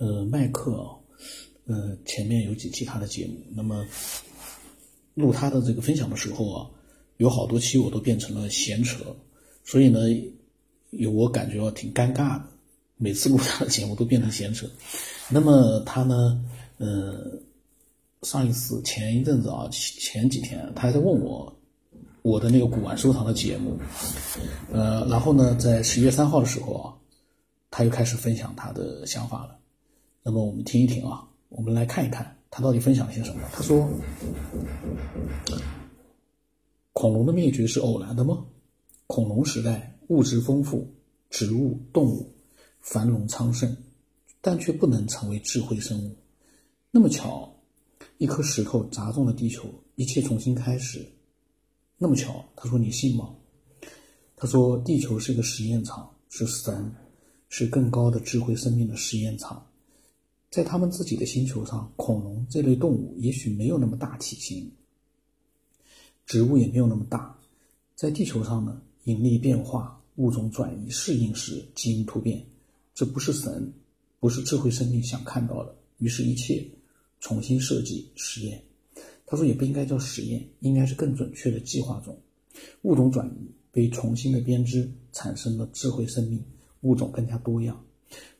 呃，麦克，呃，前面有几期他的节目，那么录他的这个分享的时候啊，有好多期我都变成了闲扯，所以呢，有我感觉啊挺尴尬的，每次录他的节目都变成闲扯。那么他呢，呃，上一次前一阵子啊，前几天他还在问我。我的那个古玩收藏的节目，呃，然后呢，在十一月三号的时候啊，他又开始分享他的想法了。那么我们听一听啊，我们来看一看他到底分享了些什么。他说：“恐龙的灭绝是偶然的吗？恐龙时代物质丰富，植物、动物繁荣昌盛，但却不能成为智慧生物。那么巧，一颗石头砸中了地球，一切重新开始。”那么巧，他说你信吗？他说地球是一个实验场，是神，是更高的智慧生命的实验场。在他们自己的星球上，恐龙这类动物也许没有那么大体型，植物也没有那么大。在地球上呢，引力变化、物种转移、适应时基因突变，这不是神，不是智慧生命想看到的。于是，一切重新设计实验。他说也不应该叫实验，应该是更准确的计划中，物种转移被重新的编织，产生了智慧生命，物种更加多样。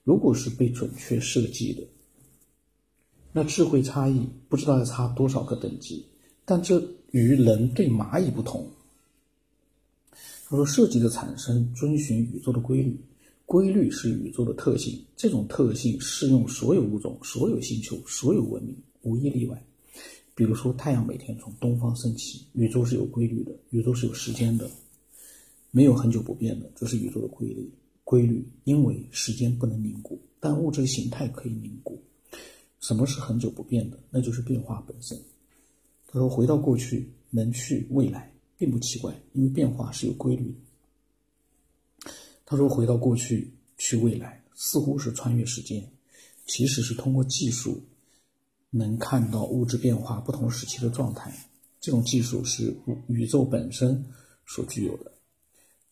如果是被准确设计的，那智慧差异不知道要差多少个等级。但这与人对蚂蚁不同。他说设计的产生遵循宇宙的规律，规律是宇宙的特性，这种特性适用所有物种、所有星球、所有文明，无一例外。比如说，太阳每天从东方升起，宇宙是有规律的，宇宙是有时间的，没有很久不变的，这是宇宙的规律。规律，因为时间不能凝固，但物质形态可以凝固。什么是很久不变的？那就是变化本身。他说：“回到过去，能去未来，并不奇怪，因为变化是有规律的。”他说：“回到过去，去未来，似乎是穿越时间，其实是通过技术。”能看到物质变化不同时期的状态，这种技术是宇宙本身所具有的。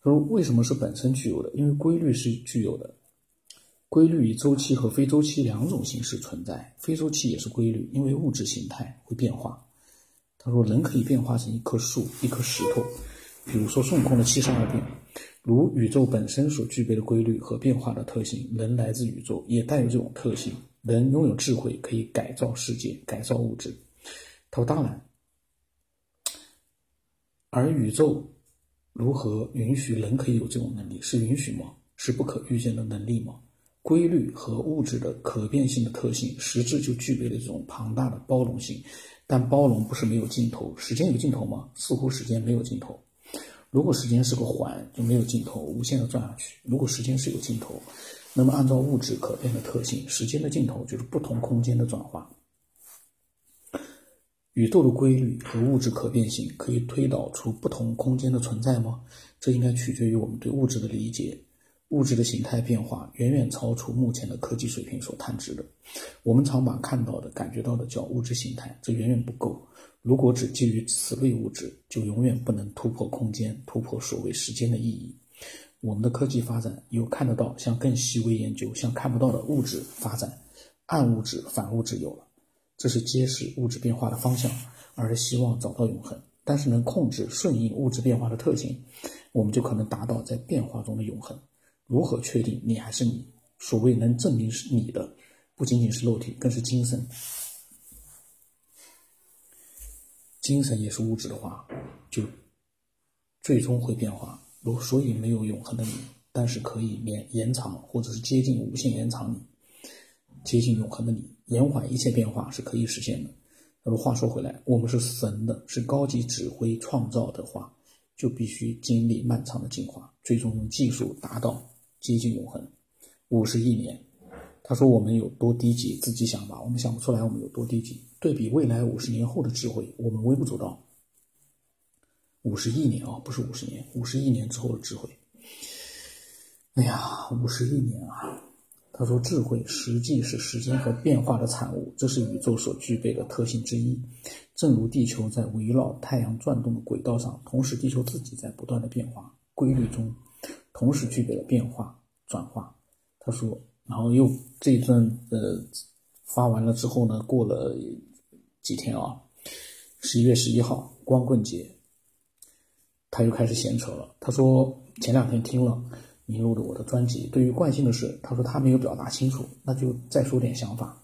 他说为什么是本身具有的？因为规律是具有的，规律以周期和非周期两种形式存在。非周期也是规律，因为物质形态会变化。他说人可以变化成一棵树、一颗石头，比如说孙悟空的七十二变。如宇宙本身所具备的规律和变化的特性，人来自宇宙，也带有这种特性。人拥有智慧，可以改造世界，改造物质。他说：“当然，而宇宙如何允许人可以有这种能力？是允许吗？是不可预见的能力吗？规律和物质的可变性的特性，实质就具备了这种庞大的包容性。但包容不是没有尽头。时间有尽头吗？似乎时间没有尽头。如果时间是个环，就没有尽头，无限的转下去。如果时间是有尽头。”那么，按照物质可变的特性，时间的尽头就是不同空间的转化。宇宙的规律和物质可变性可以推导出不同空间的存在吗？这应该取决于我们对物质的理解。物质的形态变化远远超出目前的科技水平所探知的。我们常把看到的、感觉到的叫物质形态，这远远不够。如果只基于此类物质，就永远不能突破空间，突破所谓时间的意义。我们的科技发展有看得到，像更细微研究，像看不到的物质发展，暗物质、反物质有了，这是揭示物质变化的方向，而是希望找到永恒。但是能控制顺应物质变化的特性，我们就可能达到在变化中的永恒。如何确定你还是你？所谓能证明是你的，不仅仅是肉体，更是精神。精神也是物质的话，就最终会变化。如所以没有永恒的你，但是可以延延长或者是接近无限延长你，接近永恒的你，延缓一切变化是可以实现的。那么话说回来，我们是神的，是高级指挥创造的话，就必须经历漫长的进化，最终用技术达到接近永恒。五十亿年，他说我们有多低级，自己想吧，我们想不出来我们有多低级。对比未来五十年后的智慧，我们微不足道。五十亿年啊，不是五十年，五十亿年之后的智慧。哎呀，五十亿年啊！他说，智慧实际是时间和变化的产物，这是宇宙所具备的特性之一。正如地球在围绕太阳转动的轨道上，同时地球自己在不断的变化规律中，同时具备了变化转化。他说，然后又这一阵呃发完了之后呢，过了几天啊，十一月十一号光棍节，他又开始闲扯了。他说前两天听了你录的我的专辑，对于惯性的事，他说他没有表达清楚，那就再说点想法。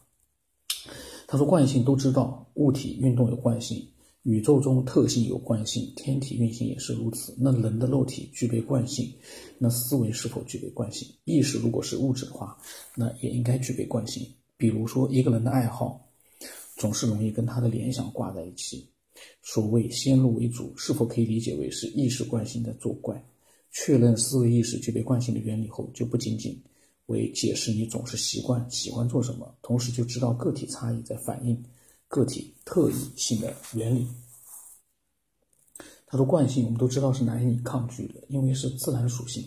他说惯性都知道，物体运动有惯性。宇宙中特性有惯性，天体运行也是如此。那人的肉体具备惯性，那思维是否具备惯性？意识如果是物质的话，那也应该具备惯性。比如说，一个人的爱好总是容易跟他的联想挂在一起。所谓先入为主，是否可以理解为是意识惯性在作怪？确认思维意识具备惯性的原理后，就不仅仅为解释你总是习惯喜欢做什么，同时就知道个体差异在反映。个体特异性的原理，他说惯性我们都知道是难以抗拒的，因为是自然属性。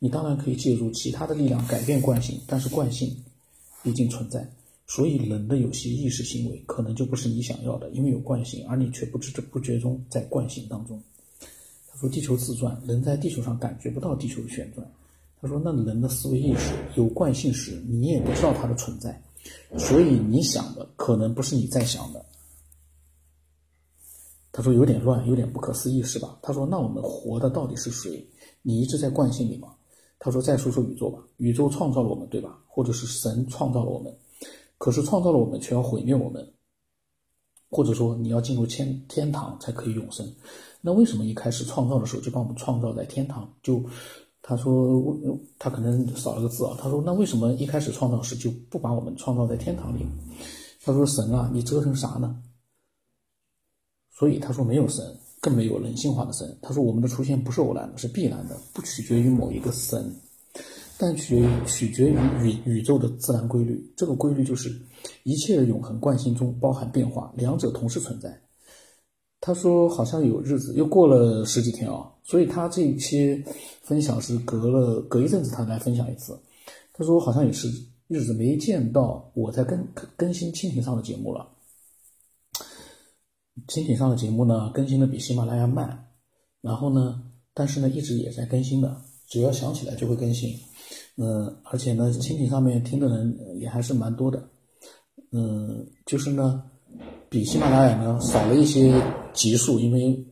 你当然可以借助其他的力量改变惯性，但是惯性毕竟存在，所以人的有些意识行为可能就不是你想要的，因为有惯性，而你却不知不觉中在惯性当中。他说地球自转，人在地球上感觉不到地球的旋转。他说那人的思维意识有惯性时，你也不知道它的存在。所以你想的可能不是你在想的。他说有点乱，有点不可思议，是吧？他说那我们活的到底是谁？你一直在惯性里吗？他说再说说宇宙吧，宇宙创造了我们，对吧？或者是神创造了我们，可是创造了我们却要毁灭我们，或者说你要进入天天堂才可以永生，那为什么一开始创造的时候就把我们创造在天堂？就他说，他可能少了个字啊。他说，那为什么一开始创造时就不把我们创造在天堂里？他说，神啊，你折腾啥呢？所以他说，没有神，更没有人性化的神。他说，我们的出现不是偶然的，是必然的，不取决于某一个神，但取决于取决于宇宇宙的自然规律。这个规律就是一切的永恒惯性中包含变化，两者同时存在。他说好像有日子又过了十几天啊，所以他这一期分享是隔了隔一阵子他来分享一次。他说好像也是日子没见到我在更更新蜻蜓上的节目了。蜻蜓上的节目呢更新的比喜马拉雅慢，然后呢，但是呢一直也在更新的，只要想起来就会更新。嗯，而且呢蜻蜓上面听的人也还是蛮多的。嗯，就是呢。比喜马拉雅呢少了一些级数，因为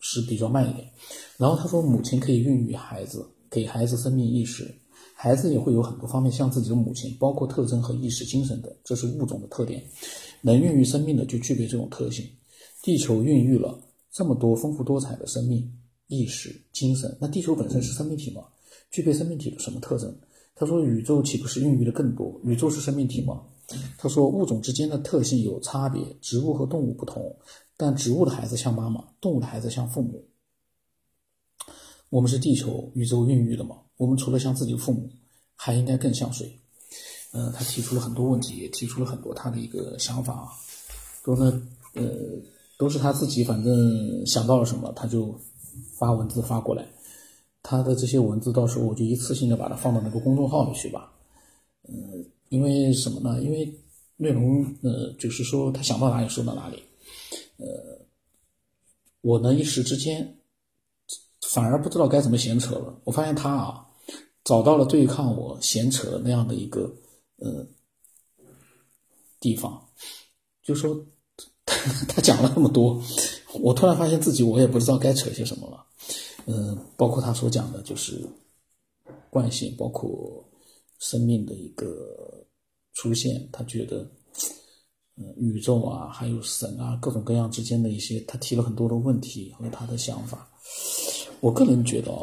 是比较慢一点。然后他说，母亲可以孕育孩子，给孩子生命意识，孩子也会有很多方面像自己的母亲，包括特征和意识、精神等，这是物种的特点。能孕育生命的就具备这种特性。地球孕育了这么多丰富多彩的生命意识、精神，那地球本身是生命体吗？具备生命体的什么特征？他说，宇宙岂不是孕育的更多？宇宙是生命体吗？他说，物种之间的特性有差别，植物和动物不同，但植物的孩子像妈妈，动物的孩子像父母。我们是地球宇宙孕育的嘛？我们除了像自己父母，还应该更像谁？呃，他提出了很多问题，也提出了很多他的一个想法啊，都呢，呃，都是他自己反正想到了什么，他就发文字发过来。他的这些文字，到时候我就一次性的把它放到那个公众号里去吧。嗯。因为什么呢？因为内容，呃，就是说他想到哪里说到哪里，呃，我呢一时之间反而不知道该怎么闲扯了。我发现他啊，找到了对抗我闲扯的那样的一个呃地方，就说他讲了那么多，我突然发现自己我也不知道该扯些什么了。嗯，包括他所讲的就是惯性，包括生命的一个。出现，他觉得，嗯，宇宙啊，还有神啊，各种各样之间的一些，他提了很多的问题和他的想法。我个人觉得啊。